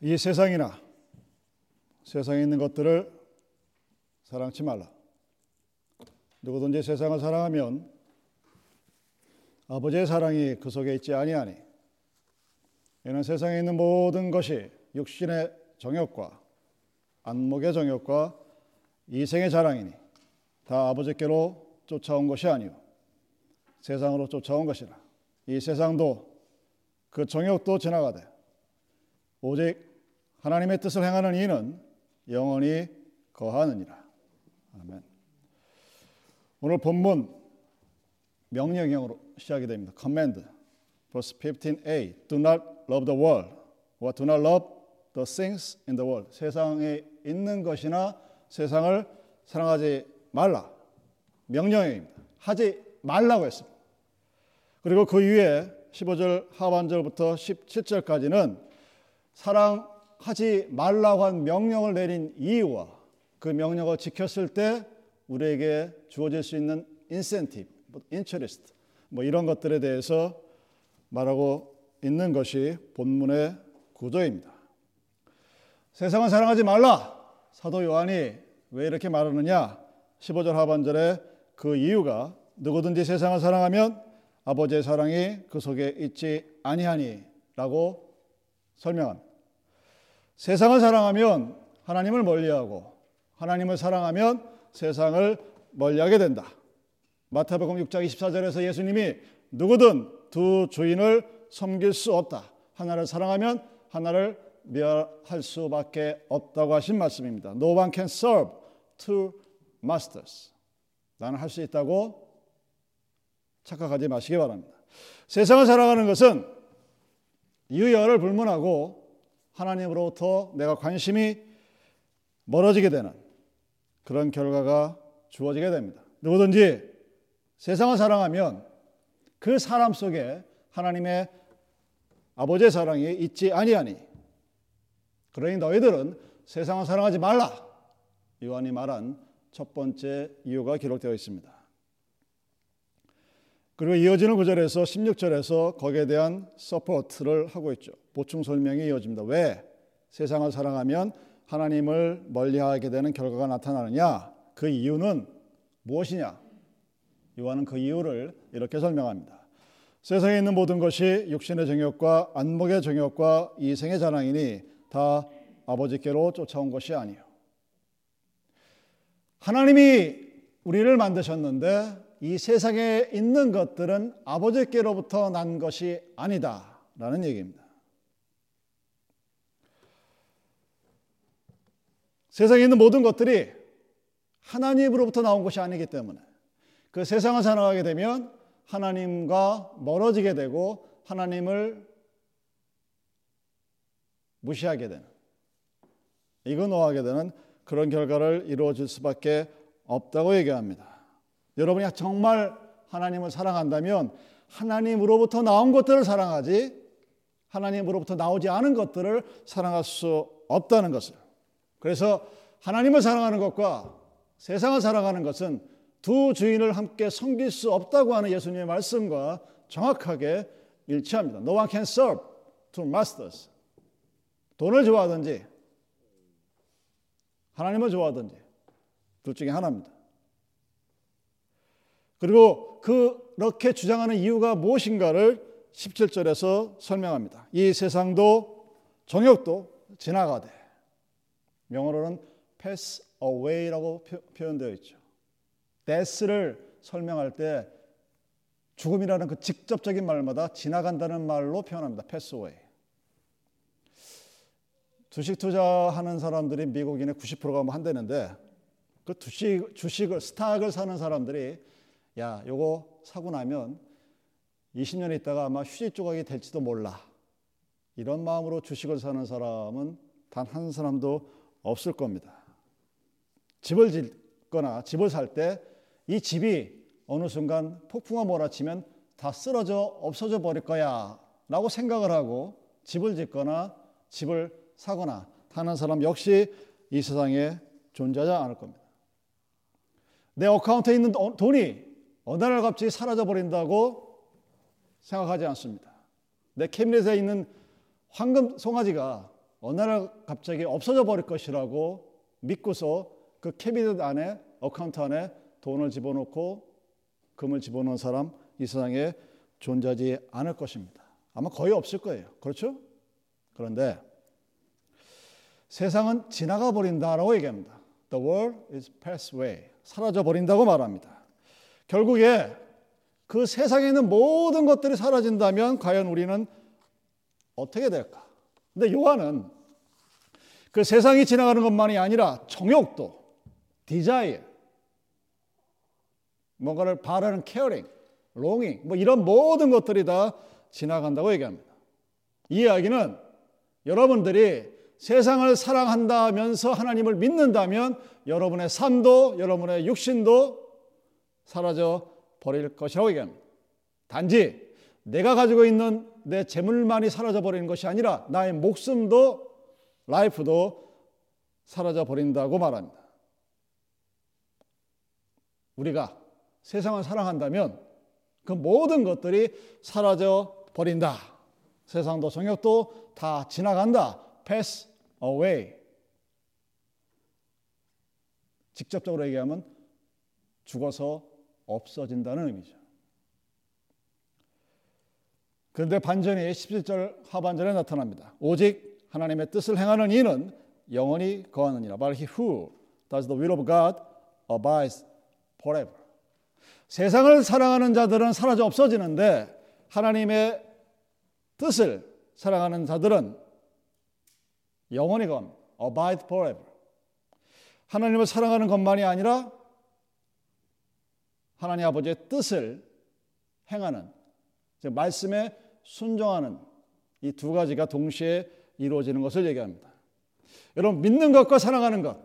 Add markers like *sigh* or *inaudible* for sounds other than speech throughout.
이 세상이나 세상에 있는 것들을 사랑치 말라. 누구든지 세상을 사랑하면 아버지의 사랑이 그 속에 있지 아니하니 이는 세상에 있는 모든 것이 육신의 정욕과 안목의 정욕과 이생의 자랑이니 다 아버지께로 쫓아온 것이 아니요 세상으로 쫓아온 것이라 이 세상도 그 정욕도 지나가되 오직 하나님의 뜻을 행하는 이는 영원히 거하느니라. 아멘. 오늘 본문 명령형으로 시작이 됩니다. command. verse 15a. do not love the world or do not love the things in the world. 세상에 있는 것이나 세상을 사랑하지 말라. 명령형입니다. 하지 말라고 했습니다. 그리고 그 위에 15절 하반절부터 17절까지는 사랑 하지 말라고 한 명령을 내린 이유와 그 명령을 지켰을 때 우리에게 주어질 수 있는 인센티브, 인처리스트 뭐 이런 것들에 대해서 말하고 있는 것이 본문의 구조입니다. 세상을 사랑하지 말라. 사도 요한이 왜 이렇게 말하느냐? 15절 하반절에 그 이유가 누구든지 세상을 사랑하면 아버지의 사랑이 그 속에 있지 아니하니라고 설명합니다. 세상을 사랑하면 하나님을 멀리하고 하나님을 사랑하면 세상을 멀리하게 된다. 마태복음 6장 24절에서 예수님이 누구든 두 주인을 섬길 수 없다. 하나를 사랑하면 하나를 멸할 수밖에 없다고 하신 말씀입니다. No one can serve two masters. 나는 할 수 있다고 착각하지 마시기 바랍니다. 세상을 살아가는 것은 유열을 불문하고 하나님으로부터 내가 관심이 멀어지게 되는 그런 결과가 주어지게 됩니다. 누구든지 세상을 사랑하면 그 사람 속에 하나님의 아버지의 사랑이 있지 아니하니 그러니 너희들은 세상을 사랑하지 말라. 요한이 말한 첫 번째 이유가 기록되어 있습니다. 그리고 이어지는 구절에서 16절에서 거기에 대한 support를 하고 있죠. 보충 설명이 이어집니다. 왜 세상을 사랑하면 하나님을 멀리하게 되는 결과가 나타나느냐? 그 이유는 무엇이냐? 요한은 그 이유를 이렇게 설명합니다. 세상에 있는 모든 것이 육신의 정욕과 안목의 정욕과 이생의 자랑이니 다 아버지께로 쫓아온 것이 아니요. 하나님이 우리를 만드셨는데 이 세상에 있는 것들은 아버지께로부터 난 것이 아니다라는 얘기입니다. 세상에 있는 모든 것들이 하나님으로부터 나온 것이 아니기 때문에 그 세상을 살아가게 되면 하나님과 멀어지게 되고 하나님을 무시하게 되는 이거노하게 되는 그런 결과를 이루어질 수밖에 없다고 얘기합니다. 여러분이 정말 하나님을 사랑한다면 하나님으로부터 나온 것들을 사랑하지 하나님으로부터 나오지 않은 것들을 사랑할 수 없다는 것을. 그래서 하나님을 사랑하는 것과 세상을 사랑하는 것은 두 주인을 함께 섬길 수 없다고 하는 예수님의 말씀과 정확하게 일치합니다. No one can serve two masters. 돈을 좋아하든지 하나님을 좋아하든지 둘 중에 하나입니다. 그리고 그렇게 주장하는 이유가 무엇인가를 17절에서 설명합니다. 이 세상도 정욕도 지나가되 영어로는 pass away라고 표현되어 있죠. death를 설명할 때 죽음이라는 그 직접적인 말마다 지나간다는 말로 표현합니다. pass away. 주식 투자하는 사람들이 미국인의 90%가 뭐 한다는데 그 주식, 주식을 스탁을 사는 사람들이 야, 요거 사고 나면 20년 있다가 아마 휴지 조각이 될지도 몰라. 이런 마음으로 주식을 사는 사람은 단 한 사람도 없을 겁니다. 집을 짓거나 집을 살 때 이 집이 어느 순간 폭풍과 몰아치면 다 쓰러져 없어져 버릴 거야 라고 생각을 하고 집을 짓거나 집을 사거나 하는 사람 역시 이 세상에 존재하지 않을 겁니다. 내 account에 있는 돈이 어느 날 갑자기 사라져 버린다고 생각하지 않습니다. 내 캐비넷에 있는 황금 송아지가 어느 날 갑자기 없어져 버릴 것이라고 믿고서 그 캐비넷 안에 account 안에 돈을 집어넣고 금을 집어넣은 사람 이 세상에 존재하지 않을 것입니다. 아마 거의 없을 거예요. 그렇죠? 그런데 세상은 지나가 버린다라고 얘기합니다. The world is passed away. 사라져 버린다고 말합니다. 결국에 그 세상에 있는 모든 것들이 사라진다면 과연 우리는 어떻게 될까? 근데 요한은 그 세상이 지나가는 것만이 아니라 정욕도, desire, 뭔가를 바라는 craving, longing, 뭐 이런 모든 것들이 다 지나간다고 얘기합니다. 이 이야기는 여러분들이 세상을 사랑한다면서 하나님을 믿는다면 여러분의 삶도 여러분의 육신도 사라져 버릴 것이라고 얘기합니다. 단지 내가 가지고 있는 내 재물만이 사라져 버리는 것이 아니라 나의 목숨도 라이프도 사라져 버린다고 말합니다. 우리가 세상을 사랑한다면 그 모든 것들이 사라져 버린다. 세상도 정욕도 다 지나간다. pass away. 직접적으로 얘기하면 죽어서 없어진다는 의미죠. 그런데 반전이 17절 하반절에 나타납니다. 오직 하나님의 뜻을 행하는 이는 영원히 거하느니라. But he who does the will of God abides forever. 세상을 사랑하는 자들은 사라져 없어지는데 하나님의 뜻을 사랑하는 자들은 영원히 건 abide forever. 하나님을 사랑하는 것만이 아니라 하나님 아버지의 뜻을 행하는 즉 말씀에 순종하는 이 두 가지가 동시에 이루어지는 것을 얘기합니다. 여러분 믿는 것과 사랑하는 것.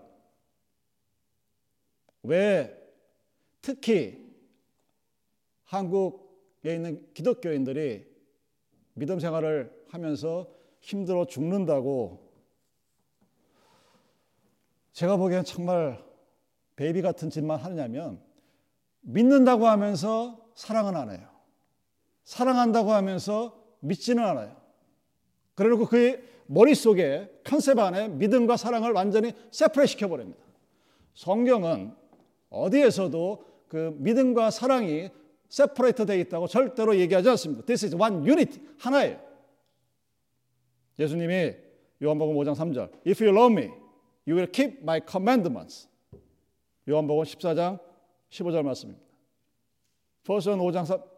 왜 특히 한국에 있는 기독교인들이 믿음 생활을 하면서 힘들어 죽는다고 제가 보기엔 정말 베이비 같은 짓만 하느냐면 믿는다고 하면서 사랑은 안 해요. 사랑한다고 하면서 믿지는 않아요. 그래놓고 그의 머릿속에 컨셉 안에 믿음과 사랑을 완전히 separate 시켜버립니다. 성경은 어디에서도 그 믿음과 사랑이 separate 되어 있다고 절대로 얘기하지 않습니다. This is one unit. 하나예요. 예수님이 요한복음 5장 3절 If you love me, you will keep my commandments. 요한복음 14장 15절 말씀입니다. 1전 5장 3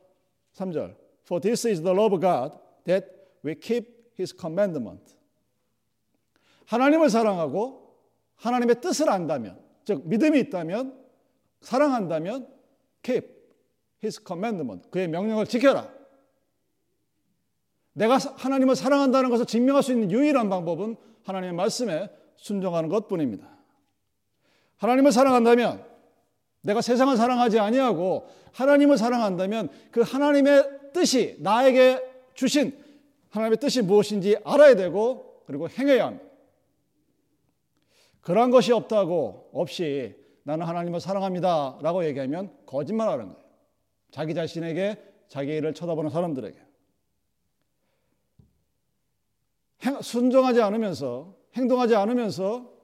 절 For this is the love of God that we keep his commandment. 하나님을 사랑하고 하나님의 뜻을 안다면 즉 믿음이 있다면 사랑한다면 keep his commandment. 그의 명령을 지켜라. 내가 하나님을 사랑한다는 것을 증명할 수 있는 유일한 방법은 하나님의 말씀에 순종하는 것뿐입니다. 하나님을 사랑한다면 내가 세상을 사랑하지 아니하고 하나님을 사랑한다면 그 하나님의 뜻이 나에게 주신 하나님의 뜻이 무엇인지 알아야 되고 그리고 행해야 합니다. 그러한 것이 없다고 없이 나는 하나님을 사랑합니다 라고 얘기하면 거짓말하는 거예요. 자기 자신에게 자기 일을 쳐다보는 사람들에게 순종하지 않으면서 행동하지 않으면서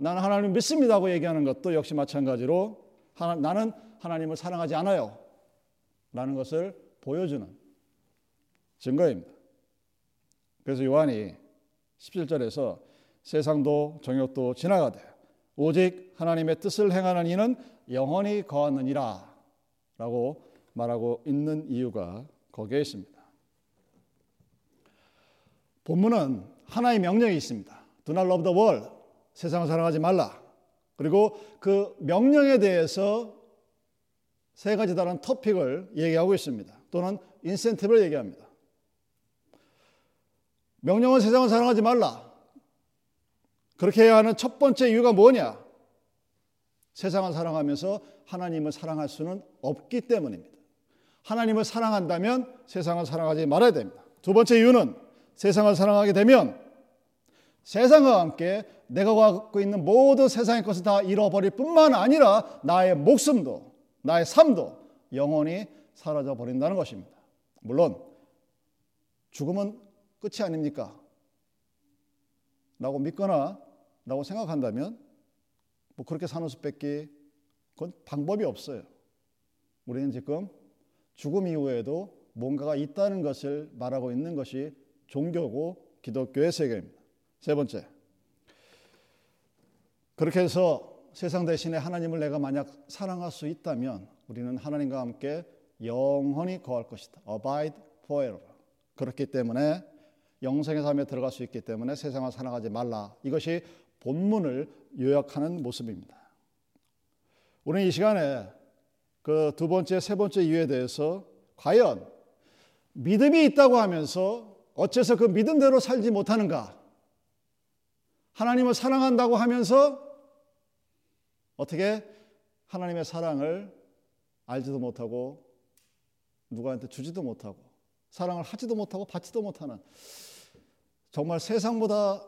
나는 하나님 믿습니다고 얘기하는 것도 역시 마찬가지로 하나, 나는 하나님을 사랑하지 않아요. 라는 것을 보여주는 증거입니다. 그래서 요한이 17절에서 세상도 정욕도 지나가되 오직 하나님의 뜻을 행하는 이는 영원히 거하느니라 라고 말하고 있는 이유가 거기에 있습니다. 본문은 하나의 명령이 있습니다. Do not love the world. 세상을 사랑하지 말라. 그리고 그 명령에 대해서 세 가지 다른 토픽을 얘기하고 있습니다. 또는 인센티브를 얘기합니다. 명령은 세상을 사랑하지 말라. 그렇게 해야 하는 첫 번째 이유가 뭐냐? 세상을 사랑하면서 하나님을 사랑할 수는 없기 때문입니다. 하나님을 사랑한다면 세상을 사랑하지 말아야 됩니다. 두 번째 이유는 세상을 사랑하게 되면 세상과 함께 내가 갖고 있는 모든 세상의 것을 다 잃어버릴 뿐만 아니라 나의 목숨도 나의 삶도 영원히 사라져 버린다는 것입니다. 물론 죽음은 끝이 아닙니까? 라고 믿거나 라고 생각한다면 뭐 그렇게 사는 수밖에 그건 방법이 없어요. 우리는 지금 죽음 이후에도 뭔가가 있다는 것을 말하고 있는 것이 종교고 기독교의 세계입니다. 세 번째. 그렇게 해서 세상 대신에 하나님을 내가 만약 사랑할 수 있다면 우리는 하나님과 함께 영원히 거할 것이다. Abide forever. 그렇기 때문에 영생의 삶에 들어갈 수 있기 때문에 세상을 사랑하지 말라. 이것이 본문을 요약하는 모습입니다. 우리는 이 시간에 그 두 번째, 세 번째 이유에 대해서 과연 믿음이 있다고 하면서 어째서 그 믿음대로 살지 못하는가? 하나님을 사랑한다고 하면서 어떻게 하나님의 사랑을 알지도 못하고 누구한테 주지도 못하고 사랑을 하지도 못하고 받지도 못하는 정말 세상보다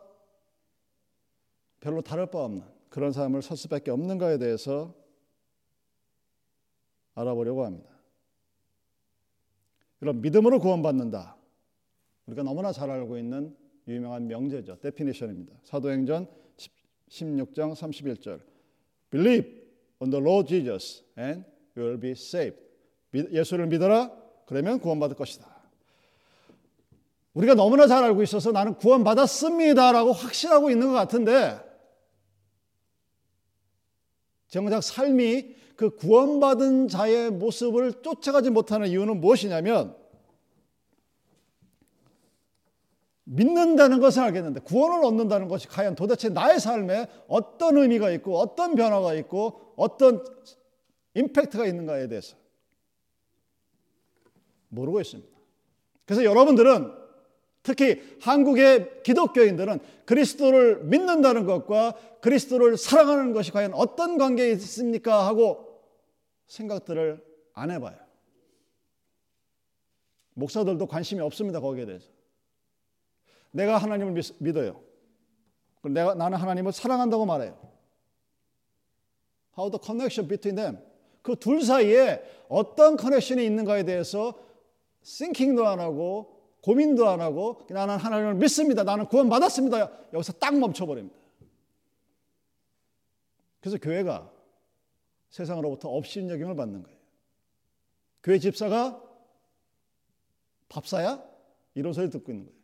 별로 다를 바 없는 그런 삶을 살 수밖에 없는가에 대해서 알아보려고 합니다. 이런 믿음으로 구원받는다. 우리가 너무나 잘 알고 있는 유명한 명제죠. 데피니션입니다. 사도행전 16장 31절. Believe on the Lord Jesus and you will be saved. 예수를 믿어라. 그러면 구원받을 것이다. 우리가 너무나 잘 알고 있어서 나는 구원받았습니다라고 확신하고 있는 것 같은데 정작 삶이 그 구원받은 자의 모습을 쫓아가지 못하는 이유는 무엇이냐면 믿는다는 것을 알겠는데 구원을 얻는다는 것이 과연 도대체 나의 삶에 어떤 의미가 있고 어떤 변화가 있고 어떤 임팩트가 있는가에 대해서 모르고 있습니다. 그래서 여러분들은 특히 한국의 기독교인들은 그리스도를 믿는다는 것과 그리스도를 사랑하는 것이 과연 어떤 관계에 있습니까? 하고 생각들을 안 해봐요. 목사들도 관심이 없습니다. 거기에 대해서. 내가 하나님을 믿, 어요 내가 나는 하나님을 사랑한다고 말해요. How the connection between them. 그 둘 사이에 어떤 커넥션이 있는가에 대해서 thinking도 안 하고 고민도 안 하고 나는 하나님을 믿습니다. 나는 구원받았습니다. 여기서 딱 멈춰버립니다. 그래서 교회가 세상으로부터 업신여김을 받는 거예요. 교회 집사가 밥사야? 이런 소리 듣고 있는 거예요.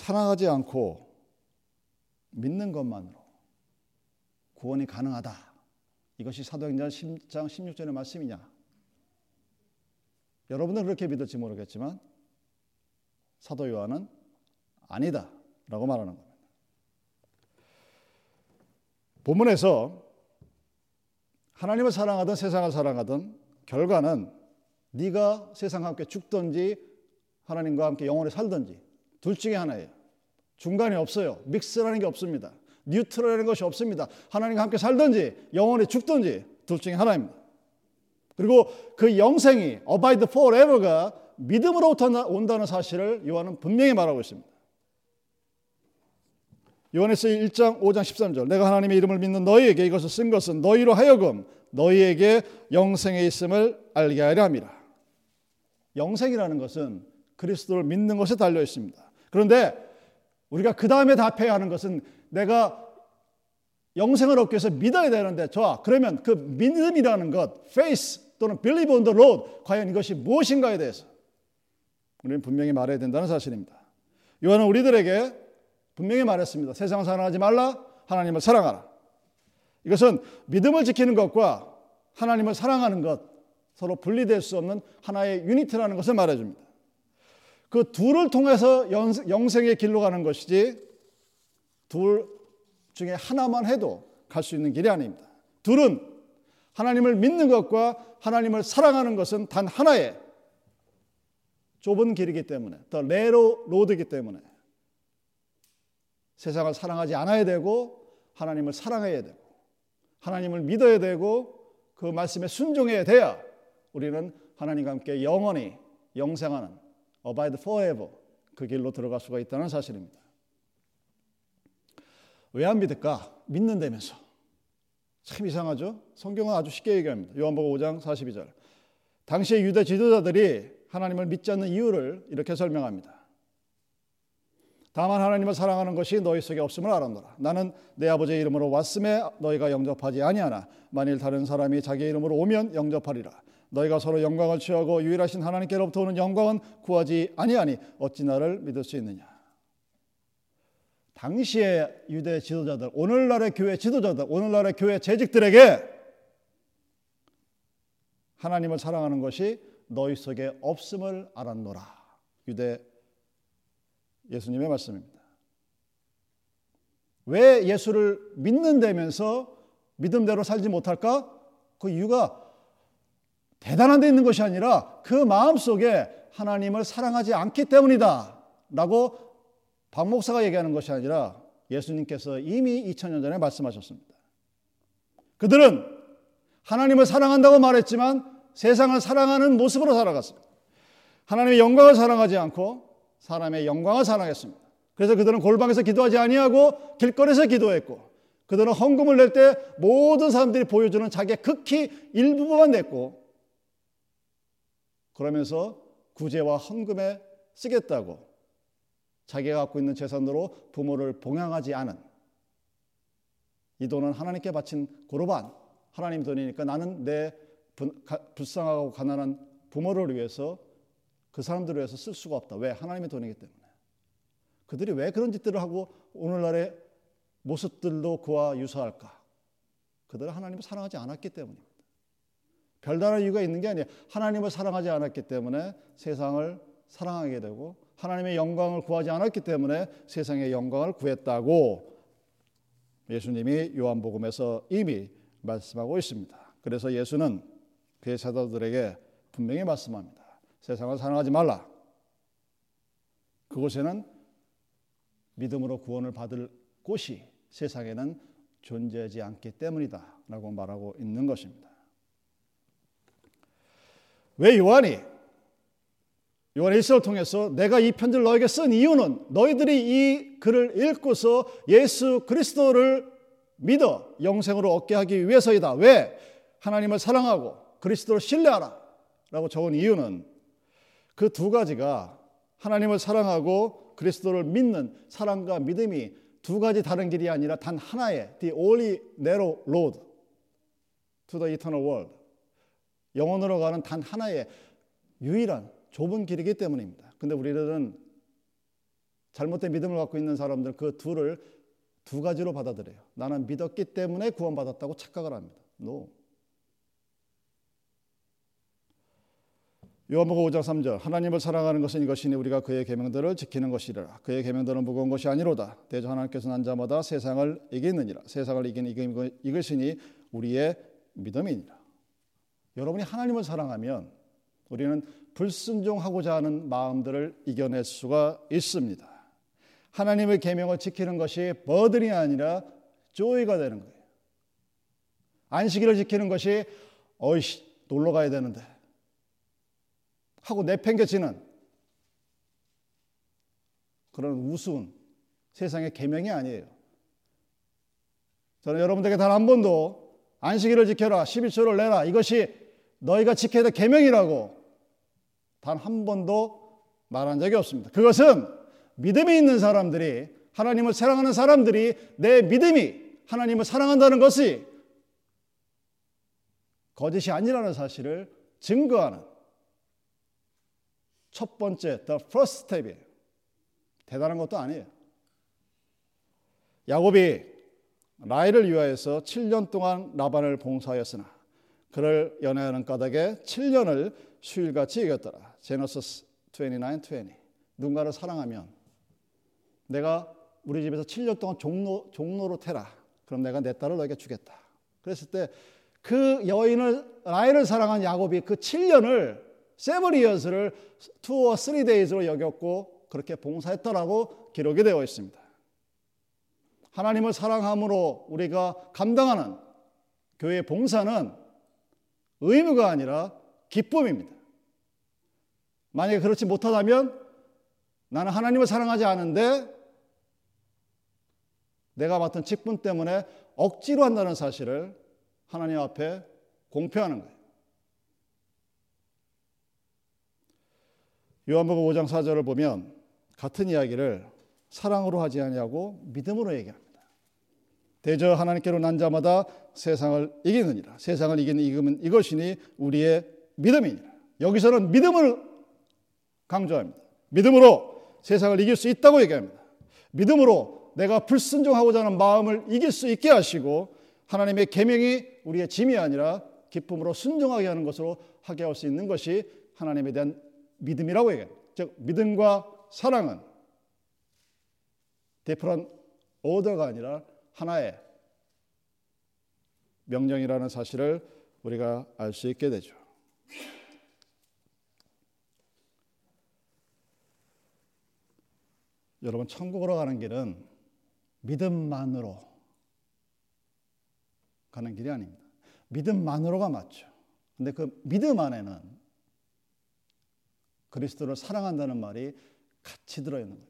사랑하지 않고 믿는 것만으로 구원이 가능하다. 이것이 사도행전 10장 16절의 말씀이냐? 여러분은 그렇게 믿을지 모르겠지만 사도 요한은 아니다. 라고 말하는 겁니다. 본문에서 하나님을 사랑하든 세상을 사랑하든 결과는 네가 세상과 함께 죽든지 하나님과 함께 영원히 살든지 둘 중에 하나예요. 중간이 없어요. 믹스라는 게 없습니다. 뉴트럴이라는 것이 없습니다. 하나님과 함께 살든지 영원히 죽든지 둘 중에 하나입니다. 그리고 그 영생이 abide forever가 믿음으로부터 온다는 사실을 요한은 분명히 말하고 있습니다. 요한에서 1장 5장 13절 내가 하나님의 이름을 믿는 너희에게 이것을 쓴 것은 너희로 하여금 너희에게 영생에 있음을 알게 하려 함이라. 영생이라는 것은 그리스도를 믿는 것에 달려 있습니다. 그런데 우리가 그 다음에 답해야 하는 것은 내가 영생을 얻기 위해서 믿어야 되는데 좋아. 그러면 그 믿음이라는 것, faith 또는 believe on the Lord 과연 이것이 무엇인가에 대해서 우리는 분명히 말해야 된다는 사실입니다. 요한은 우리들에게 분명히 말했습니다. 세상을 사랑하지 말라. 하나님을 사랑하라. 이것은 믿음을 지키는 것과 하나님을 사랑하는 것 서로 분리될 수 없는 하나의 unit이라는 것을 말해줍니다. 그 둘을 통해서 영생의 길로 가는 것이지 둘 중에 하나만 해도 갈 수 있는 길이 아닙니다. 둘은 하나님을 믿는 것과 하나님을 사랑하는 것은 단 하나의 좁은 길이기 때문에 the narrow road이기 때문에 세상을 사랑하지 않아야 되고 하나님을 사랑해야 되고 하나님을 믿어야 되고 그 말씀에 순종해야 돼야 우리는 하나님과 함께 영원히 영생하는 abide forever 그 길로 들어갈 수가 있다는 사실입니다. 왜 안 믿을까? 믿는다면서. 참 이상하죠? 성경은 아주 쉽게 얘기합니다. 요한복음 5장 42절. 당시의 유대 지도자들이 하나님을 믿지 않는 이유를 이렇게 설명합니다. 다만 하나님을 사랑하는 것이 너희 속에 없음을 알았노라. 나는 내 아버지의 이름으로 왔음에 너희가 영접하지 아니하나 만일 다른 사람이 자기 이름으로 오면 영접하리라. 너희가 서로 영광을 취하고 유일하신 하나님께로부터 오는 영광은 구하지 아니하니 어찌 나를 믿을 수 있느냐. 당시의 유대 지도자들, 오늘날의 교회 지도자들, 오늘날의 교회 재직들에게 하나님을 사랑하는 것이 너희 속에 없음을 알았노라. 유대 예수님의 말씀입니다. 왜 예수를 믿는다면서 믿음대로 살지 못할까? 그 이유가 대단한 데 있는 것이 아니라 그 마음 속에 하나님을 사랑하지 않기 때문이다. 라고 박 목사가 얘기하는 것이 아니라 예수님께서 이미 2000년 전에 말씀하셨습니다. 그들은 하나님을 사랑한다고 말했지만 세상을 사랑하는 모습으로 살아갔습니다. 하나님의 영광을 사랑하지 않고 사람의 영광을 사랑했습니다. 그래서 그들은 골방에서 기도하지 아니하고 길거리에서 기도했고 그들은 헌금을 낼 때 모든 사람들이 보여주는 자기의 극히 일부분만 냈고 그러면서 구제와 헌금에 쓰겠다고 자기가 갖고 있는 재산으로 부모를 봉양하지 않은 이 돈은 하나님께 바친 고로반 하나님 돈이니까 나는 내 불쌍하고 가난한 부모를 위해서 그 사람들을 위해서 쓸 수가 없다. 왜? 하나님의 돈이기 때문에. 그들이 왜 그런 짓들을 하고 오늘날의 모습들도 그와 유사할까? 그들은 하나님을 사랑하지 않았기 때문입니다. 별다른 이유가 있는 게 아니에요. 하나님을 사랑하지 않았기 때문에 세상을 사랑하게 되고 하나님의 영광을 구하지 않았기 때문에 세상의 영광을 구했다고 예수님이 요한복음에서 이미 말씀하고 있습니다. 그래서 예수는 그의 사도들에게 분명히 말씀합니다. 세상을 사랑하지 말라. 그곳에는 믿음으로 구원을 받을 곳이 세상에는 존재하지 않기 때문이다. 라고 말하고 있는 것입니다. 왜 요한이 요한 일서를 통해서 내가 이 편지를 너에게 쓴 이유는 너희들이 이 글을 읽고서 예수 그리스도를 믿어 영생으로 얻게 하기 위해서이다. 왜? 하나님을 사랑하고 그리스도를 신뢰하라. 라고 적은 이유는 그 두 가지가 하나님을 사랑하고 그리스도를 믿는 사랑과 믿음이 두 가지 다른 길이 아니라 단 하나의 the only narrow road to the eternal world 영원으로 가는 단 하나의 유일한 좁은 길이기 때문입니다. 근데 우리들은 잘못된 믿음을 갖고 있는 사람들 그 둘을 두 가지로 받아들여요. 나는 믿었기 때문에 구원받았다고 착각을 합니다. No. 요한복음 5장 3절 하나님을 사랑하는 것은 이것이니 우리가 그의 계명들을 지키는 것이라 그의 계명들은 무거운 것이 아니로다 대저 하나님께서 난 자마다 세상을 이기느니라 세상을 이긴 이것이니 우리의 믿음이니라 여러분이 하나님을 사랑하면 우리는 불순종하고자 하는 마음들을 이겨낼 수가 있습니다 하나님의 계명을 지키는 것이 버들이 아니라 조이가 되는 거예요 안식일을 지키는 것이 어이씨 놀러 가야 되는데 하고 내팽개치는 그런 우스운 세상의 계명이 아니에요. 저는 여러분들에게 단 한 번도 안식일을 지켜라, 11조를 내라, 이것이 너희가 지켜야 될 계명이라고 단 한 번도 말한 적이 없습니다. 그것은 믿음이 있는 사람들이 하나님을 사랑하는 사람들이 내 믿음이 하나님을 사랑한다는 것이 거짓이 아니라는 사실을 증거하는 첫 번째, the first step이에요. 대단한 것도 아니에요. 야곱이 라헬을 위하여서 7년 동안 라반을 봉사하였으나 그를 연애하는 까닭에 7년을 수일같이 여겼더라. Genesis 29, 20. 누군가를 사랑하면 내가 우리 집에서 7년 동안 종노, 종노릇 해라. 그럼 내가 내 딸을 너에게 주겠다. 그랬을 때 그 여인을 라헬을 사랑한 야곱이 그 7년을 세버리어스를 투어 쓰리 데이즈로 여겼고 그렇게 봉사했다라고 기록이 되어 있습니다. 하나님을 사랑함으로 우리가 감당하는 교회 봉사는 의무가 아니라 기쁨입니다. 만약에 그렇지 못하다면 나는 하나님을 사랑하지 않은데 내가 맡은 직분 때문에 억지로 한다는 사실을 하나님 앞에 공표하는 거예요. 요한복음 5장 4절을 보면 같은 이야기를 사랑으로 하지 아니하고 믿음으로 얘기합니다. 대저 하나님께로 난 자마다 세상을 이기느니라. 세상을 이기는 이금은 이것이니 우리의 믿음이니라. 여기서는 믿음을 강조합니다. 믿음으로 세상을 이길 수 있다고 얘기합니다. 믿음으로 내가 불순종하고자 하는 마음을 이길 수 있게 하시고 하나님의 계명이 우리의 짐이 아니라 기쁨으로 순종하게 하는 것으로 하게 할 수 있는 것이 하나님에 대한 믿음이라고 얘기해요. 즉 믿음과 사랑은 디프런 오더가 아니라 하나의 명령이라는 사실을 우리가 알 수 있게 되죠. 여러분 천국으로 가는 길은 믿음만으로 가는 길이 아닙니다. 믿음만으로가 맞죠. 근데 그 믿음 안에는 그리스도를 사랑한다는 말이 같이 들어 있는 겁니다.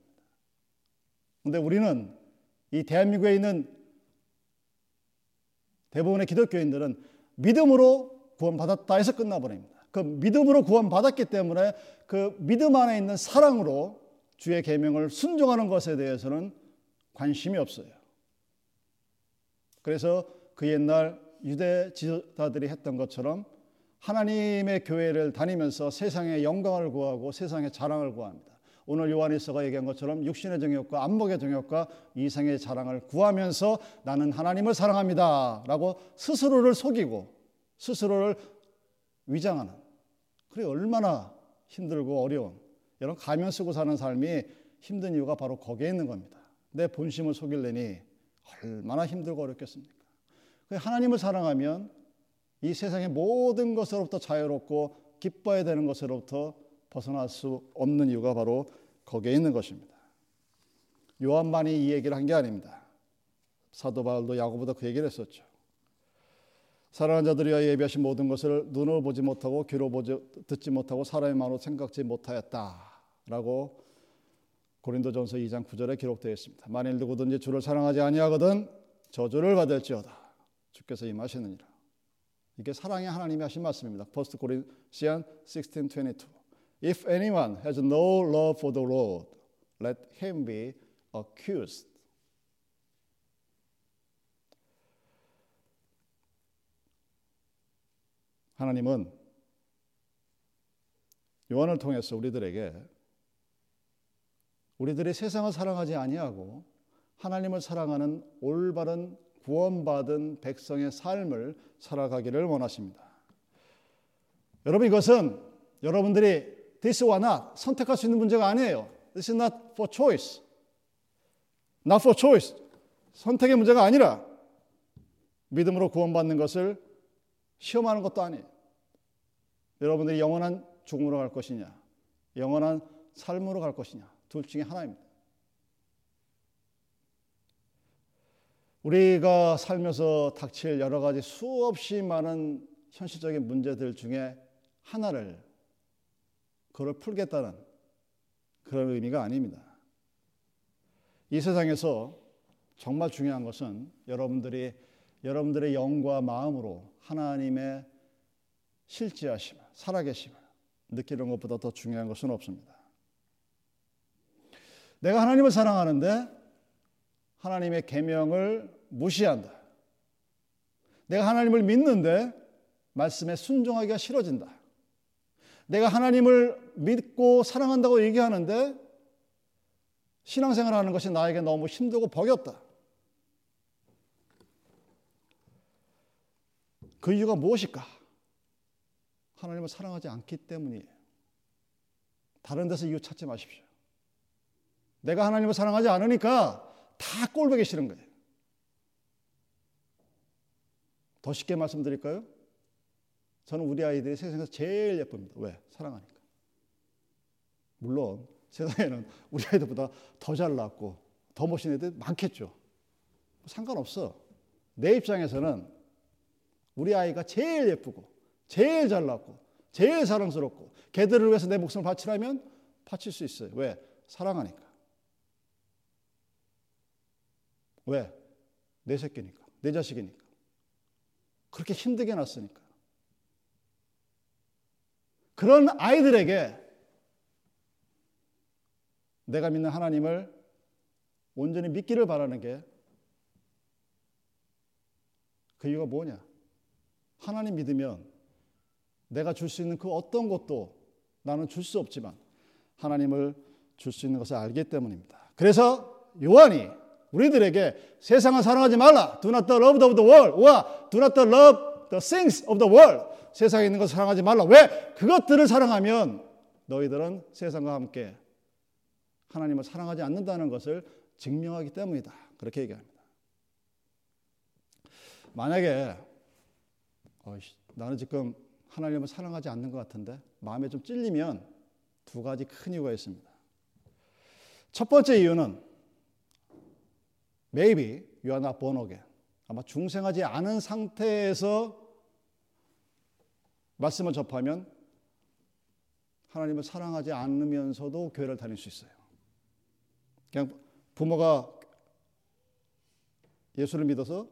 근데 우리는 이 대한민국에 있는 대부분의 기독교인들은 믿음으로 구원받았다 해서 끝나버립니다. 그 믿음으로 구원받았기 때문에 그 믿음 안에 있는 사랑으로 주의 계명을 순종하는 것에 대해서는 관심이 없어요. 그래서 그 옛날 유대 지도자들이 했던 것처럼 하나님의 교회를 다니면서 세상의 영광을 구하고 세상의 자랑을 구합니다. 오늘 요한일서가 얘기한 것처럼 육신의 정욕과 안목의 정욕과 이생의 자랑을 구하면서 나는 하나님을 사랑합니다라고 스스로를 속이고 스스로를 위장하는 그래 얼마나 힘들고 어려운 여러분 가면 쓰고 사는 삶이 힘든 이유가 바로 거기에 있는 겁니다. 내 본심을 속일래니 얼마나 힘들고 어렵겠습니까? 하나님을 사랑하면 이 세상의 모든 것으로부터 자유롭고 기뻐야 되는 것으로부터 벗어날 수 없는 이유가 바로 거기에 있는 것입니다. 요한만이 이 얘기를 한 게 아닙니다. 사도 바울도 야고보다 그 얘기를 했었죠. 사랑하는 자들이여 예비하신 모든 것을 눈으로 보지 못하고 귀로 보지 듣지 못하고 사람의 마음으로 생각지 못하였다라고 고린도전서 2장 9절에 기록되어 있습니다. 만일 누구든지 주를 사랑하지 아니하거든 저주를 받을지어다. 주께서 임하시느니라. 이게 사랑의 하나님이 하신 말씀입니다. 1 Corinthians 16:22. If anyone has no love for the Lord, let him be accused. 하나님은 요한을 통해서 우리들에게 우리들이 세상을 사랑하지 아니하고 하나님을 사랑하는 올바른 구원받은 백성의 삶을 살아가기를 원하십니다. 여러분 이것은 여러분들이 this or not 선택할 수 있는 문제가 아니에요. This is not for choice. Not for choice. 선택의 문제가 아니라 믿음으로 구원받는 것을 시험하는 것도 아니에요. 여러분들이 영원한 죽음으로 갈 것이냐, 영원한 삶으로 갈 것이냐, 둘 중에 하나입니다. 우리가 살면서 닥칠 여러 가지 수없이 많은 현실적인 문제들 중에 하나를 그걸 풀겠다는 그런 의미가 아닙니다. 이 세상에서 정말 중요한 것은 여러분들이 여러분들의 영과 마음으로 하나님의 실제하심을 살아계심을 느끼는 것보다 더 중요한 것은 없습니다. 내가 하나님을 사랑하는데 하나님의 계명을 무시한다. 내가 하나님을 믿는데 말씀에 순종하기가 싫어진다. 내가 하나님을 믿고 사랑한다고 얘기하는데 신앙생활 하는 것이 나에게 너무 힘들고 버겼다. 그 이유가 무엇일까? 하나님을 사랑하지 않기 때문이에요. 다른 데서 이유 찾지 마십시오. 내가 하나님을 사랑하지 않으니까 다 꼴보기 싫은 거예요. 더 쉽게 말씀드릴까요? 저는 우리 아이들이 세상에서 제일 예쁩니다. 왜? 사랑하니까. 물론 세상에는 우리 아이들보다 더 잘났고 더 멋있는 애들 많겠죠. 상관없어. 내 입장에서는 우리 아이가 제일 예쁘고 제일 잘났고 제일 사랑스럽고 걔들을 위해서 내 목숨을 바치라면 바칠 수 있어요. 왜? 사랑하니까. 왜? 내 새끼니까. 내 자식이니까. 그렇게 힘들게 났으니까. 그런 아이들에게 내가 믿는 하나님을 온전히 믿기를 바라는 게 그 이유가 뭐냐? 하나님 믿으면 내가 줄 수 있는 그 어떤 것도 나는 줄 수 없지만 하나님을 줄 수 있는 것을 알기 때문입니다. 그래서 요한이 우리들에게 세상을 사랑하지 말라. Do not love the world. 와, do not love the things of the world. 세상에 있는 것을 사랑하지 말라. 왜? 그것들을 사랑하면 너희들은 세상과 함께 하나님을 사랑하지 않는다는 것을 증명하기 때문이다. 그렇게 얘기합니다. 만약에 어이씨, 나는 지금 하나님을 사랑하지 않는 것 같은데 마음에 좀 찔리면 두 가지 큰 이유가 있습니다. 첫 번째 이유는 maybe you are. 아마 중생하지 않은 상태에서 말씀을 접하면 하나님을 사랑하지 않으면서도 교회를 다닐 수 있어요. 그냥 부모가 예수를 믿어서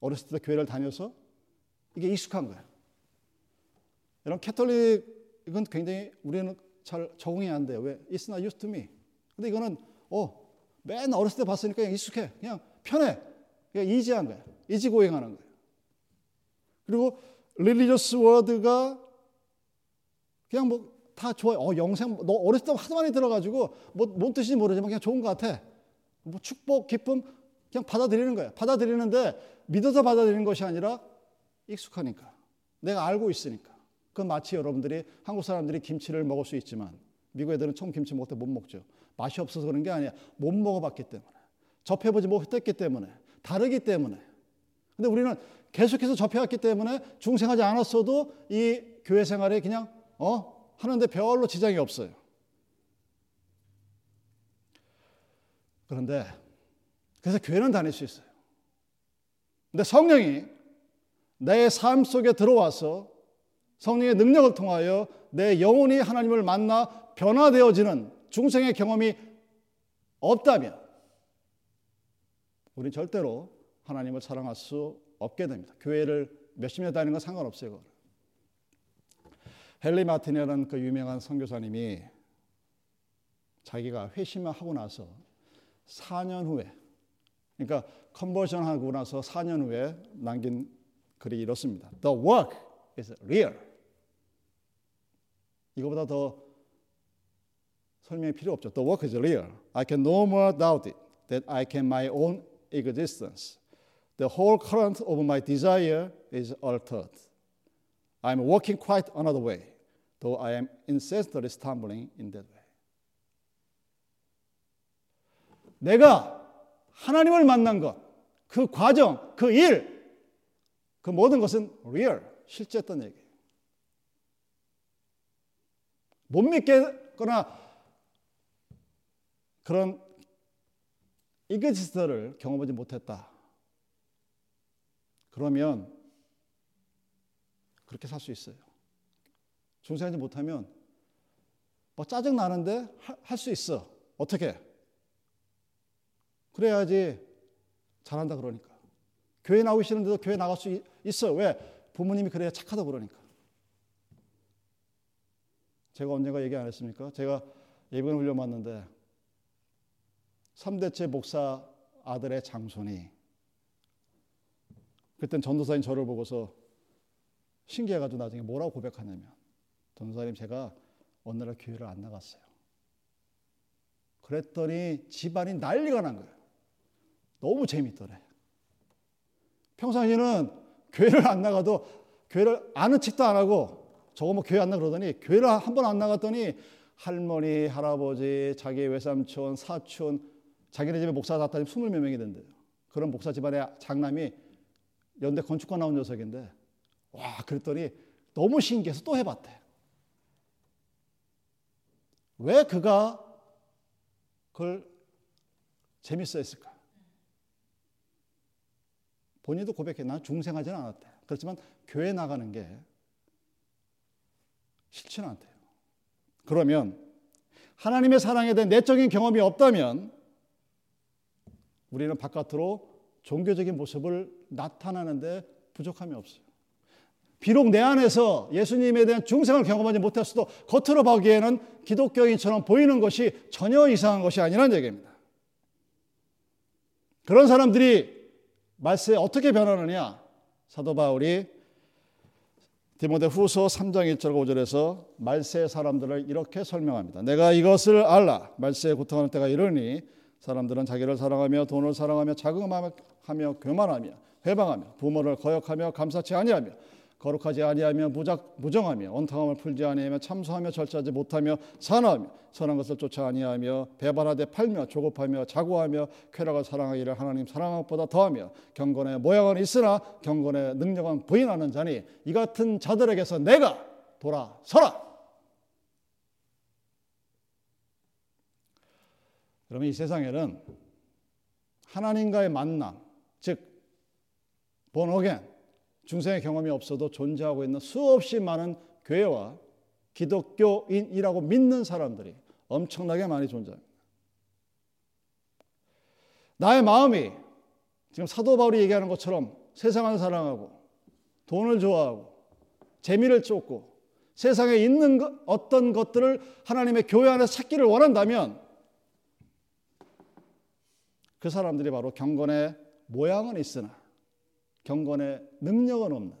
어렸을 때 교회를 다녀서 이게 익숙한 거예요. 이런 캐톨릭은 굉장히 우리는 잘 적응이 안 돼요. 왜? It's not used to me. 근데 이거는 어, 맨 어렸을 때 봤으니까 그냥 익숙해. 그냥 편해. 그냥 이지한 거야. easygoing하는 거예요. 그리고 religious word가 그냥 뭐 다 좋아요. 어, 영생, 너 어렸을 때 하도 많이 들어가지고 뭐, 뭔 뜻인지 모르지만 그냥 좋은 것 같아. 뭐 축복, 기쁨, 그냥 받아들이는 거야. 받아들이는데 믿어서 받아들이는 것이 아니라 익숙하니까. 내가 알고 있으니까. 그 마치 여러분들이 한국 사람들이 김치를 먹을 수 있지만 미국 애들은 총 김치 먹을 때 못 먹죠. 맛이 없어서 그런 게 아니야. 못 먹어봤기 때문에. 접해보지 못했기 때문에. 다르기 때문에. 근데 우리는 계속해서 접해왔기 때문에 중생하지 않았어도 이 교회 생활에 그냥 어 하는데 별로 지장이 없어요. 그런데 그래서 교회는 다닐 수 있어요. 근데 성령이 내 삶 속에 들어와서 성령의 능력을 통하여 내 영혼이 하나님을 만나 변화되어지는 중생의 경험이 없다면 우리는 절대로 하나님을 사랑할 수 없게 됩니다. 교회를 몇십 년 다니는 건 상관없어요. 그걸. 헨리 마틴이라는 그 유명한 선교사님이 자기가 회심을 하고 나서 4년 후에 그러니까 컨버전 하고 나서 4년 후에 남긴 글이 이렇습니다. The work is real. 이거보다 더 설명이 필요 없죠. The work is real. I can no more doubt it that I can my own existence. The whole current of my desire is altered. I'm walking quite another way, though I am incessantly stumbling in that way. 내가 하나님을 만난 것, 그 과정, 그 일, 그 모든 것은 real, 실제였던 얘기예요. 못 믿겠거나 그런 이그지스트를 경험하지 못했다. 그러면 그렇게 살 수 있어요. 중생하지 못하면 뭐 짜증 나는데 할 수 있어. 어떻게? 그래야지 잘한다 그러니까. 교회 나오기 싫은데도 교회 나갈 수 있어. 왜? 부모님이 그래야 착하다 그러니까. 제가 언젠가 얘기 안 했습니까? 제가 예비군 훈련 받는데 3대째 목사 아들의 장손이 그땐 전도사인 저를 보고서 신기해가지고 나중에 뭐라고 고백하냐면 전도사님 제가 어느 날 교회를 안 나갔어요. 그랬더니 집안이 난리가 난 거예요. 너무 재밌더래. 평상시에는 교회를 안 나가도 교회를 아는 척도 안 하고 저거 뭐 교회 안 나 그러더니 교회를 한 번 안 나갔더니 할머니, 할아버지, 자기 외삼촌, 사촌, 자기네 집에 목사 갔다니 스물 몇 명이 된대요. 그런 목사 집안의 장남이 연대 건축과 나온 녀석인데 와 그랬더니 너무 신기해서 또 해봤대. 왜 그가 그걸 재밌어 했을까? 본인도 고백해. 난 중생하지는 않았대. 그렇지만 교회 나가는 게 싫지는 않대요. 그러면 하나님의 사랑에 대한 내적인 경험이 없다면 우리는 바깥으로 종교적인 모습을 나타나는데 부족함이 없어요. 비록 내 안에서 예수님에 대한 중생을 경험하지 못했어도 겉으로 보기에는 기독교인처럼 보이는 것이 전혀 이상한 것이 아니라는 얘기입니다. 그런 사람들이 말세에 어떻게 변하느냐? 사도 바울이 디모데 후서 3장 1절 5절에서 말세의 사람들을 이렇게 설명합니다. 내가 이것을 알라. 말세에 고통하는 때가 이르니 사람들은 자기를 사랑하며 돈을 사랑하며 자금하며 교만하며 회방하며 부모를 거역하며 감사치 아니하며 거룩하지 아니하며 무작, 무정하며 원탕함을 풀지 아니하며 참소하며 절제하지 못하며 산하며 선한 것을 쫓아 아니하며 배반하되 팔며 조급하며 자고하며 쾌락을 사랑하기를 하나님 사랑한 것보다 더하며 경건의 모양은 있으나 경건의 능력은 부인하는 자니 이 같은 자들에게서 내가 돌아서라. 그러면 이 세상에는 하나님과의 만남, 즉 본어겐 중생의 경험이 없어도 존재하고 있는 수없이 많은 교회와 기독교인이라고 믿는 사람들이 엄청나게 많이 존재합니다. 나의 마음이 지금 사도 바울이 얘기하는 것처럼 세상을 사랑하고 돈을 좋아하고 재미를 쫓고 세상에 있는 어떤 것들을 하나님의 교회 안에 찾기를 원한다면 그 사람들이 바로 경건의 모양은 있으나 경건의 능력은 없는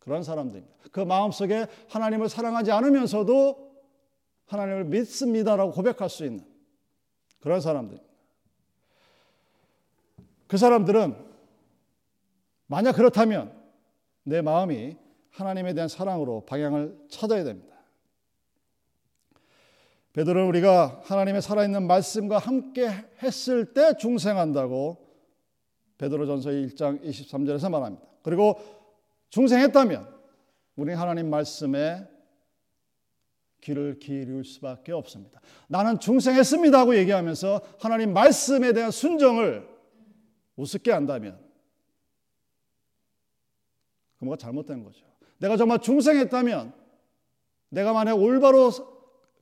그런 사람들입니다. 그 마음속에 하나님을 사랑하지 않으면서도 하나님을 믿습니다라고 고백할 수 있는 그런 사람들입니다. 그 사람들은 만약 그렇다면 내 마음이 하나님에 대한 사랑으로 방향을 찾아야 됩니다. 베드로는 우리가 하나님의 살아있는 말씀과 함께 했을 때 중생한다고 베드로전서 1장 23절에서 말합니다. 그리고 중생했다면 우리 하나님 말씀에 귀를 기울일 수밖에 없습니다. 나는 중생했습니다 하고 얘기하면서 하나님 말씀에 대한 순정을 우습게 한다면 그 뭐가 잘못된 거죠. 내가 정말 중생했다면 내가 만약 올바로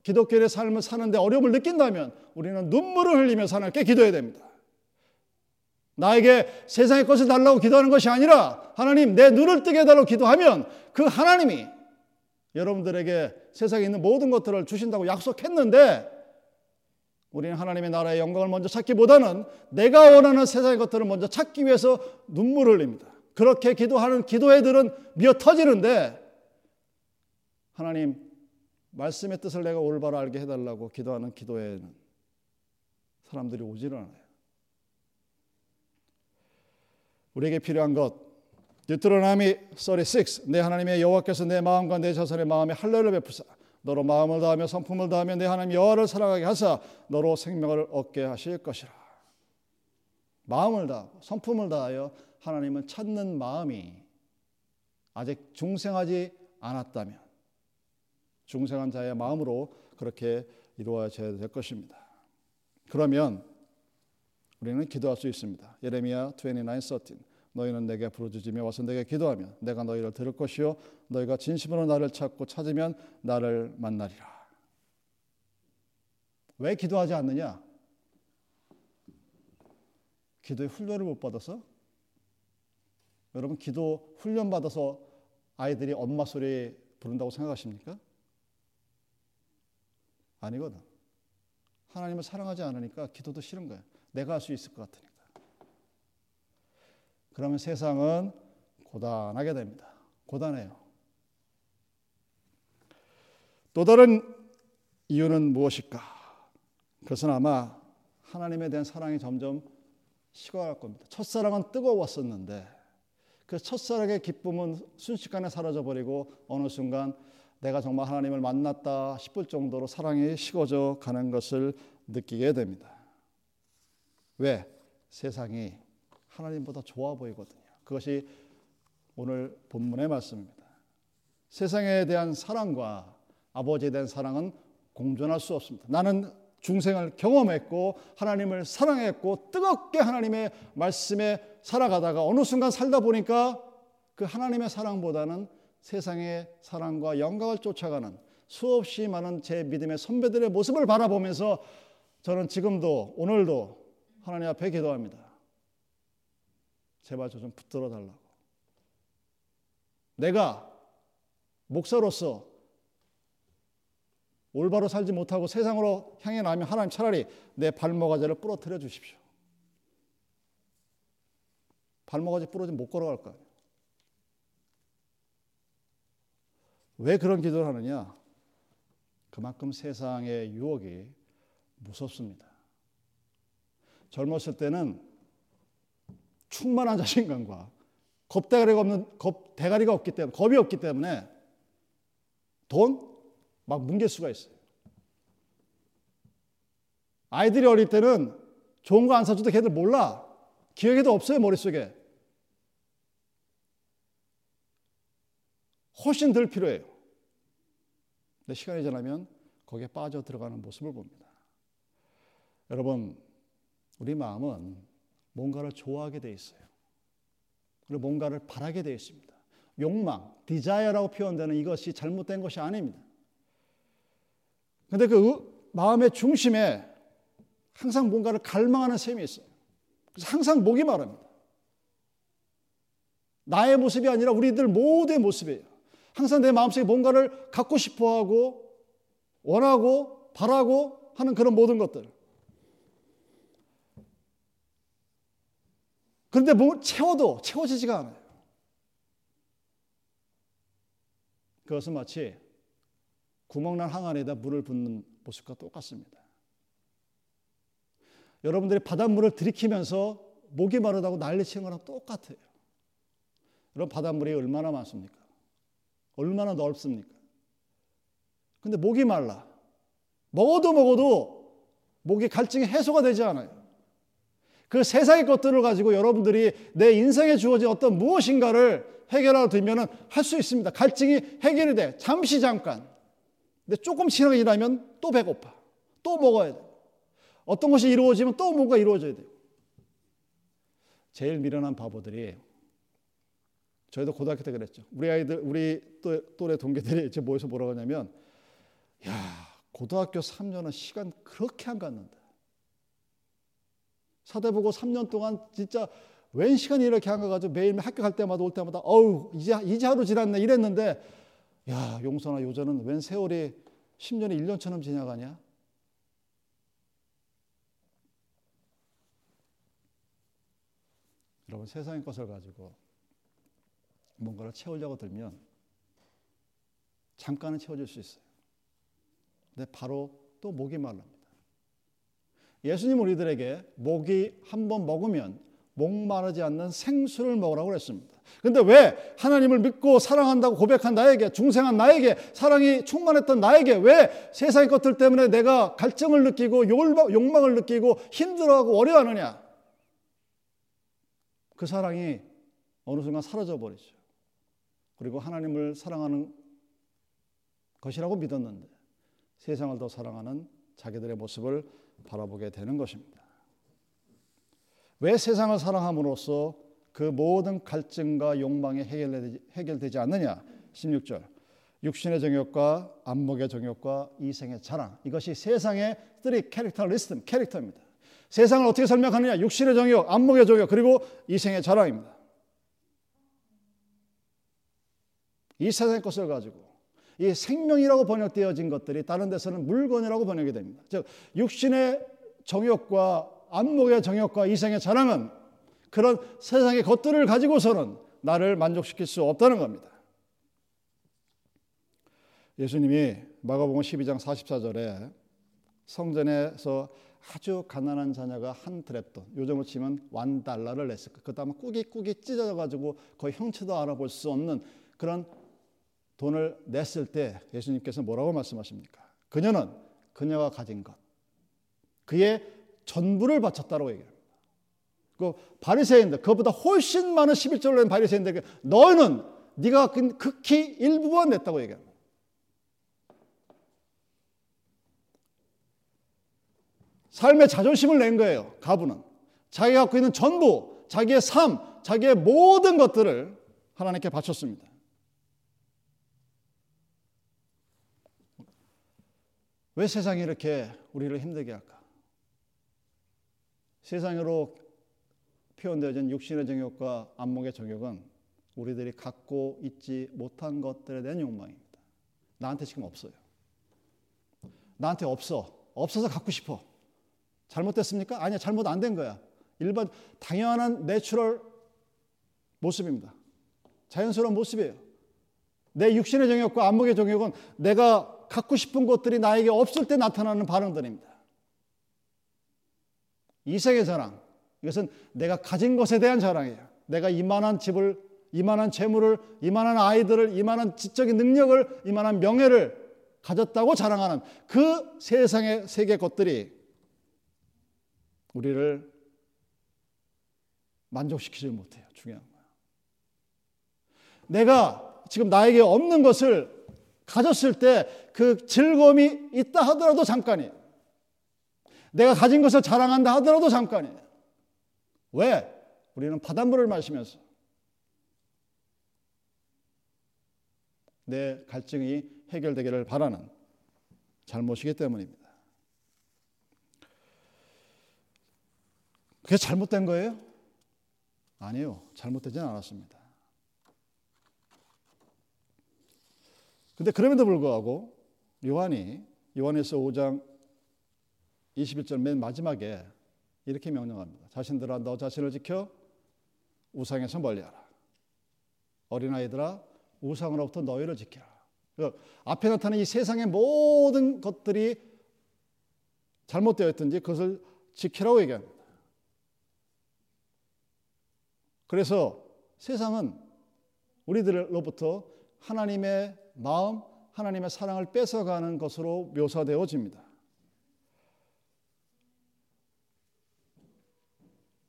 기독교의 삶을 사는데 어려움을 느낀다면 우리는 눈물을 흘리며 하나님께 기도해야 됩니다. 나에게 세상의 것을 달라고 기도하는 것이 아니라 하나님 내 눈을 뜨게 해달라고 기도하면 그 하나님이 여러분들에게 세상에 있는 모든 것들을 주신다고 약속했는데 우리는 하나님의 나라의 영광을 먼저 찾기보다는 내가 원하는 세상의 것들을 먼저 찾기 위해서 눈물을 흘립니다. 그렇게 기도하는 기도회들은 미어 터지는데 하나님 말씀의 뜻을 내가 올바로 알게 해달라고 기도하는 기도회는 사람들이 오지를 않아요. 우리에게 필요한 것 디트로나미 36 내 하나님의 여호와께서 내 마음과 내 자손의 마음에 할례를 베푸사 너로 마음을 다하며 성품을 다하며 내 하나님 여호와를 사랑하게 하사 너로 생명을 얻게 하실 것이라. 마음을 다하고 성품을 다하여 하나님을 찾는 마음이 아직 중생하지 않았다면 중생한 자의 마음으로 그렇게 이루어져야 될 것입니다. 그러면 우리는 기도할 수 있습니다. 예레미야 29:13 너희는 내게 부르짖으며 와서 내게 기도하면 내가 너희를 들을 것이요 너희가 진심으로 나를 찾고 찾으면 나를 만나리라. 왜 기도하지 않느냐? 기도의 훈련을 못 받아서? 여러분 기도 훈련 받아서 아이들이 엄마 소리 부른다고 생각하십니까? 아니거든. 하나님을 사랑하지 않으니까 기도도 싫은 거예요. 내가 할 수 있을 것 같으니까. 그러면 세상은 고단하게 됩니다. 고단해요. 또 다른 이유는 무엇일까? 그것은 아마 하나님에 대한 사랑이 점점 식어갈 겁니다. 첫사랑은 뜨거웠었는데 그 첫사랑의 기쁨은 순식간에 사라져 버리고 어느 순간 내가 정말 하나님을 만났다 싶을 정도로 사랑이 식어져 가는 것을 느끼게 됩니다. 왜? 세상이 하나님보다 좋아 보이거든요. 그것이 오늘 본문의 말씀입니다. 세상에 대한 사랑과 아버지에 대한 사랑은 공존할 수 없습니다. 나는 중생을 경험했고 하나님을 사랑했고 뜨겁게 하나님의 말씀에 살아가다가 어느 순간 살다 보니까 그 하나님의 사랑보다는 세상의 사랑과 영광을 쫓아가는 수없이 많은 제 믿음의 선배들의 모습을 바라보면서 저는 지금도 오늘도 하나님 앞에 기도합니다. 제발 저 좀 붙들어 달라고. 내가 목사로서 올바로 살지 못하고 세상으로 향해 나면 하나님 차라리 내 발목아지를 부러뜨려 주십시오. 발목아지 부러지면 못 걸어갈 거예요. 왜 그런 기도를 하느냐? 그만큼 세상의 유혹이 무섭습니다. 젊었을 때는 충만한 자신감과 겁대가리가 없는 겁 대가리가 없기 때문에 겁이 없기 때문에 돈 막 뭉갤 수가 있어요. 아이들이 어릴 때는 좋은 거 안 사줘도 걔들 몰라. 기억에도 없어요 머릿속에. 훨씬 덜 필요해요. 근데 시간이 지나면 거기에 빠져 들어가는 모습을 봅니다. 여러분, 우리 마음은 뭔가를 좋아하게 돼 있어요. 그리고 뭔가를 바라게 되어 있습니다. 욕망, desire라고 표현되는 이것이 잘못된 것이 아닙니다. 근데 그 마음의 중심에 항상 뭔가를 갈망하는 샘이 있어요. 그래서 항상 목이 마릅니다. 나의 모습이 아니라 우리들 모두의 모습이에요. 항상 내 마음속에 뭔가를 갖고 싶어 하고, 원하고, 바라고 하는 그런 모든 것들. 그런데 뭐 채워도 채워지지가 않아요. 그것은 마치 구멍난 항아리에다 물을 붓는 모습과 똑같습니다. 여러분들이 바닷물을 들이키면서 목이 마르다고 난리치는 거랑 똑같아요. 여러분 바닷물이 얼마나 많습니까? 얼마나 넓습니까? 근데 목이 말라. 먹어도 먹어도 목이 갈증이 해소가 되지 않아요. 그 세상의 것들을 가지고 여러분들이 내 인생에 주어진 어떤 무엇인가를 해결하러 들면 할수 있습니다. 갈증이 해결이 돼. 잠시 잠깐. 근데 조금 지나고 일하면 또 배고파. 또 먹어야 돼. 어떤 것이 이루어지면 또 뭔가 이루어져야 돼요. 제일 미련한 바보들이 저희도 고등학교 때 그랬죠. 우리 아이들, 우리 또래 동기들이 이제 모여서 뭐라고 하냐면, 야, 고등학교 3년은 시간 그렇게 안 갔는데. 사대보고 3년 동안 진짜 웬 시간이 이렇게 안 가가지고 매일 학교 갈 때마다 올 때마다 어우 이제 이제 하루 지났네 이랬는데 야 용선아 요새는 웬 세월이 10년이 1년처럼 지나가냐? 여러분 세상의 것을 가지고 뭔가를 채우려고 들면 잠깐은 채워질 수 있어요. 근데 바로 또 목이 말랍니다. 예수님 우리들에게 목이 한번 먹으면 목마르지 않는 생수를 먹으라고 그랬습니다. 근데 왜 하나님을 믿고 사랑한다고 고백한 나에게 중생한 나에게 사랑이 충만했던 나에게 왜 세상의 것들 때문에 내가 갈증을 느끼고 욕망을 느끼고 힘들어하고 어려워하느냐? 그 사랑이 어느 순간 사라져 버리죠. 그리고 하나님을 사랑하는 것이라고 믿었는데 세상을 더 사랑하는 자기들의 모습을 바라보게 되는 것입니다. 왜 세상을 사랑함으로써 그 모든 갈증과 욕망이 해결되지, 않느냐? 16절. 육신의 정욕과 안목의 정욕과 이생의 자랑. 이것이 세상의 three characteristics, 캐릭터입니다. 세상을 어떻게 설명하느냐? 육신의 정욕, 안목의 정욕, 그리고 이생의 자랑입니다. 이 세상의 것을 가지고 이 생명이라고 번역되어진 것들이 다른 데서는 물건이라고 번역이 됩니다. 즉 육신의 정욕과 안목의 정욕과 이생의 자랑은 그런 세상의 것들을 가지고서는 나를 만족시킬 수 없다는 겁니다. 예수님이 마가복음 12장 44절에 성전에서 아주 가난한 자녀가 한 드랩돈, 요즘으로 치면 완 달러를 냈을 거. 그다음에 꾸깃꾸깃 찢어져 가지고 거의 형체도 알아볼 수 없는 그런 돈을 냈을 때 예수님께서 뭐라고 말씀하십니까? 그녀는 그녀가 가진 것, 그의 전부를 바쳤다고 얘기합니다. 그 바리새인들, 그보다 훨씬 많은 11절을 낸 바리새인들에게 너는 네가 극히 일부만 냈다고 얘기합니다. 삶의 자존심을 낸 거예요. 가부는 자기가 갖고 있는 전부, 자기의 삶, 자기의 모든 것들을 하나님께 바쳤습니다. 왜 세상이 이렇게 우리를 힘들게 할까? 세상으로 표현되어진 육신의 정욕과 안목의 정욕은 우리들이 갖고 있지 못한 것들에 대한 욕망입니다. 나한테 지금 없어요. 나한테 없어. 없어서 갖고 싶어. 잘못됐습니까? 아니야, 잘못 안 된 거야. 일반 당연한 natural 모습입니다. 자연스러운 모습이에요. 내 육신의 정욕과 안목의 정욕은 내가 갖고 싶은 것들이 나에게 없을 때 나타나는 반응들입니다. 이생의 자랑. 이것은 내가 가진 것에 대한 자랑이에요. 내가 이만한 집을, 이만한 재물을, 이만한 아이들을, 이만한 지적인 능력을, 이만한 명예를 가졌다고 자랑하는 그 세상의 세계 것들이 우리를 만족시키지 못해요. 중요한 거야. 내가 지금 나에게 없는 것을 가졌을 때 그 즐거움이 있다 하더라도 잠깐이에요. 내가 가진 것을 자랑한다 하더라도 잠깐이에요. 왜? 우리는 바닷물을 마시면서 내 갈증이 해결되기를 바라는 잘못이기 때문입니다. 그게 잘못된 거예요? 아니요. 잘못되진 않았습니다. 근데 그럼에도 불구하고 요한이 요한에서 5장 21절 맨 마지막에 이렇게 명령합니다. 자신들아 너 자신을 지켜 우상에서 멀리하라. 어린아이들아 우상으로부터 너희를 지키라. 앞에 나타난 이 세상의 모든 것들이 잘못되어 있든지 그것을 지키라고 얘기합니다. 그래서 세상은 우리들로부터 하나님의 마음, 하나님의 사랑을 뺏어가는 것으로 묘사되어집니다.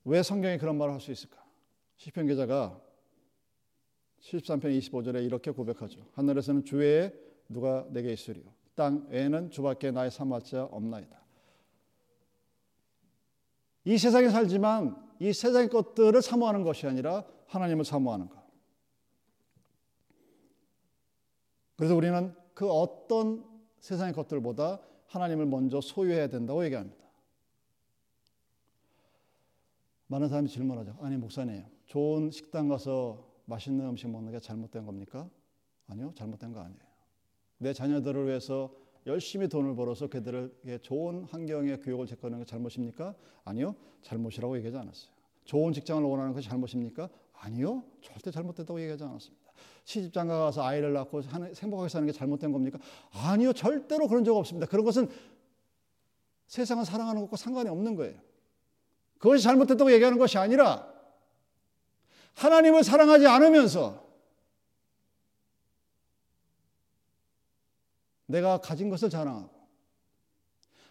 왜 성경이 그런 말을 할 수 있을까? 시편 기자가 73편 25절에 이렇게 고백하죠. 하늘에서는 주외에 누가 내게 있으리요. 땅 외에는 주밖에 나의 삼할자 없나이다. 이 세상에 살지만 이 세상의 것들을 사모하는 것이 아니라 하나님을 사모하는 것. 그래서 우리는 그 어떤 세상의 것들보다 하나님을 먼저 소유해야 된다고 얘기합니다. 많은 사람이 질문하죠. 아니, 목사님, 좋은 식당 가서 맛있는 음식 먹는 게 잘못된 겁니까? 아니요, 잘못된 거 아니에요. 내 자녀들을 위해서 열심히 돈을 벌어서 그들에게 좋은 환경의 교육을 제공하는 게 잘못입니까? 아니요, 잘못이라고 얘기하지 않았어요. 좋은 직장을 원하는 것이 잘못입니까? 아니요, 절대 잘못됐다고 얘기하지 않았습니다. 시집장가 가서 아이를 낳고 행복하게 사는 게 잘못된 겁니까? 아니요, 절대로 그런 적 없습니다. 그런 것은 세상을 사랑하는 것과 상관이 없는 거예요. 그것이 잘못됐다고 얘기하는 것이 아니라 하나님을 사랑하지 않으면서 내가 가진 것을 자랑하고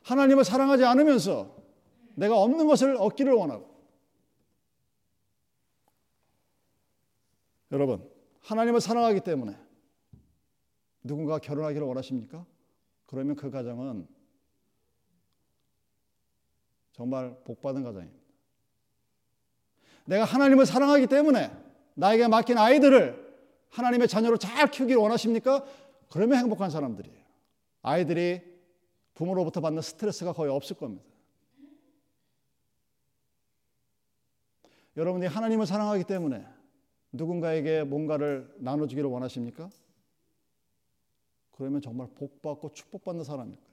하나님을 사랑하지 않으면서 내가 없는 것을 얻기를 원하고 여러분 하나님을 사랑하기 때문에 누군가 결혼하기를 원하십니까? 그러면 그 가정은 정말 복받은 가정입니다. 내가 하나님을 사랑하기 때문에 나에게 맡긴 아이들을 하나님의 자녀로 잘 키우기를 원하십니까? 그러면 행복한 사람들이에요. 아이들이 부모로부터 받는 스트레스가 거의 없을 겁니다. 여러분이 하나님을 사랑하기 때문에 누군가에게 뭔가를 나눠주기를 원하십니까? 그러면 정말 복받고 축복받는 사람일 거예요.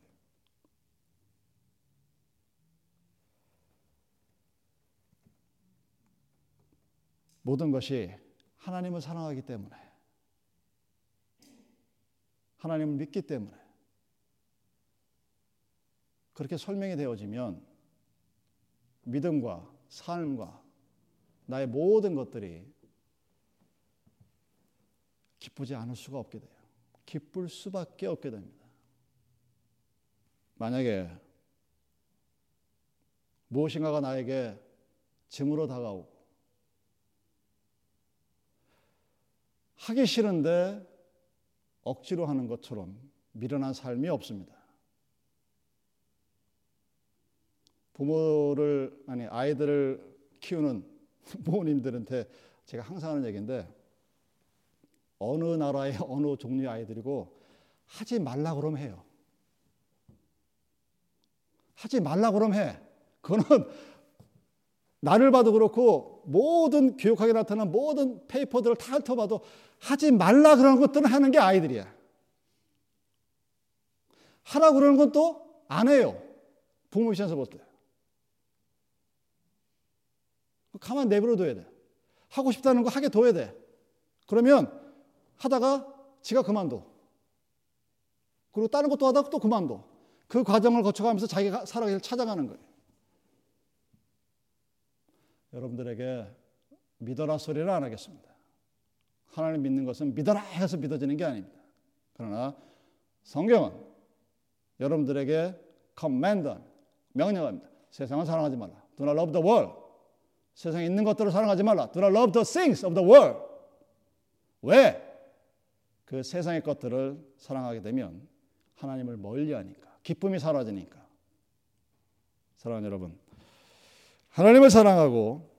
모든 것이 하나님을 사랑하기 때문에 하나님을 믿기 때문에 그렇게 설명이 되어지면 믿음과 삶과 나의 모든 것들이 기쁘지 않을 수가 없게 돼요. 기쁠 수밖에 없게 됩니다. 만약에 무엇인가가 나에게 짐으로 다가오고 하기 싫은데 억지로 하는 것처럼 미련한 삶이 없습니다. 부모를 아니 아이들을 키우는 *laughs* 부모님들한테 제가 항상 하는 얘기인데 어느 나라의 *laughs* 어느 종류의 아이들이고 하지 말라 그러면 해요. 하지 말라 그러면 해. 그거는 *laughs* 나를 봐도 그렇고 모든 교육학에 나타난 모든 페이퍼들을 다 훑어봐도 하지 말라 그러는 것들은 하는 게 아이들이야. 하라 그러는 건 또 안 해요. 부모 입장에서 볼 때. 가만 내버려 둬야 돼. 하고 싶다는 거 하게 둬야 돼. 그러면 하다가 지가 그만둬. 그리고 다른 것도 하다가 또 그만둬. 그 과정을 거쳐가면서 자기가 살아가기를 찾아가는 거예요. 여러분들에게 믿어라 소리를 안 하겠습니다. 하나님 믿는 것은 믿어라 해서 믿어지는 게 아닙니다. 그러나 성경은 여러분들에게 command, 명령합니다. 세상을 사랑하지 말라. Do not love the world. 세상에 있는 것들을 사랑하지 말라. Do not love the things of the world. 왜? 그 세상의 것들을 사랑하게 되면 하나님을 멀리 하니까. 기쁨이 사라지니까. 사랑하는 여러분. 하나님을 사랑하고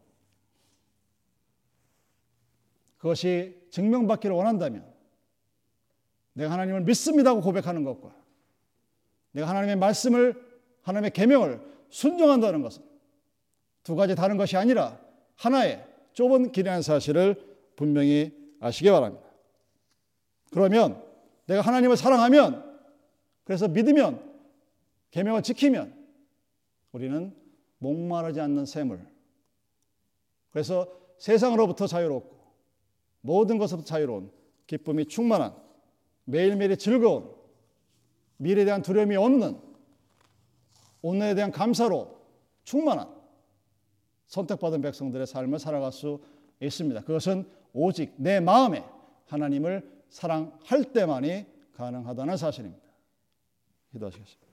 그것이 증명받기를 원한다면 내가 하나님을 믿습니다고 고백하는 것과 내가 하나님의 말씀을 하나님의 계명을 순종한다는 것은 두 가지 다른 것이 아니라 하나의 좁은 길이라는 사실을 분명히 아시기 바랍니다. 그러면 내가 하나님을 사랑하면 그래서 믿으면 계명을 지키면 우리는 목마르지 않는 샘을 그래서 세상으로부터 자유롭고 모든 것으로부터 자유로운 기쁨이 충만한 매일매일 즐거운 미래에 대한 두려움이 없는 오늘에 대한 감사로 충만한 선택받은 백성들의 삶을 살아갈 수 있습니다. 그것은 오직 내 마음에 하나님을 사랑할 때만이 가능하다는 사실입니다. 기도하시겠습니다.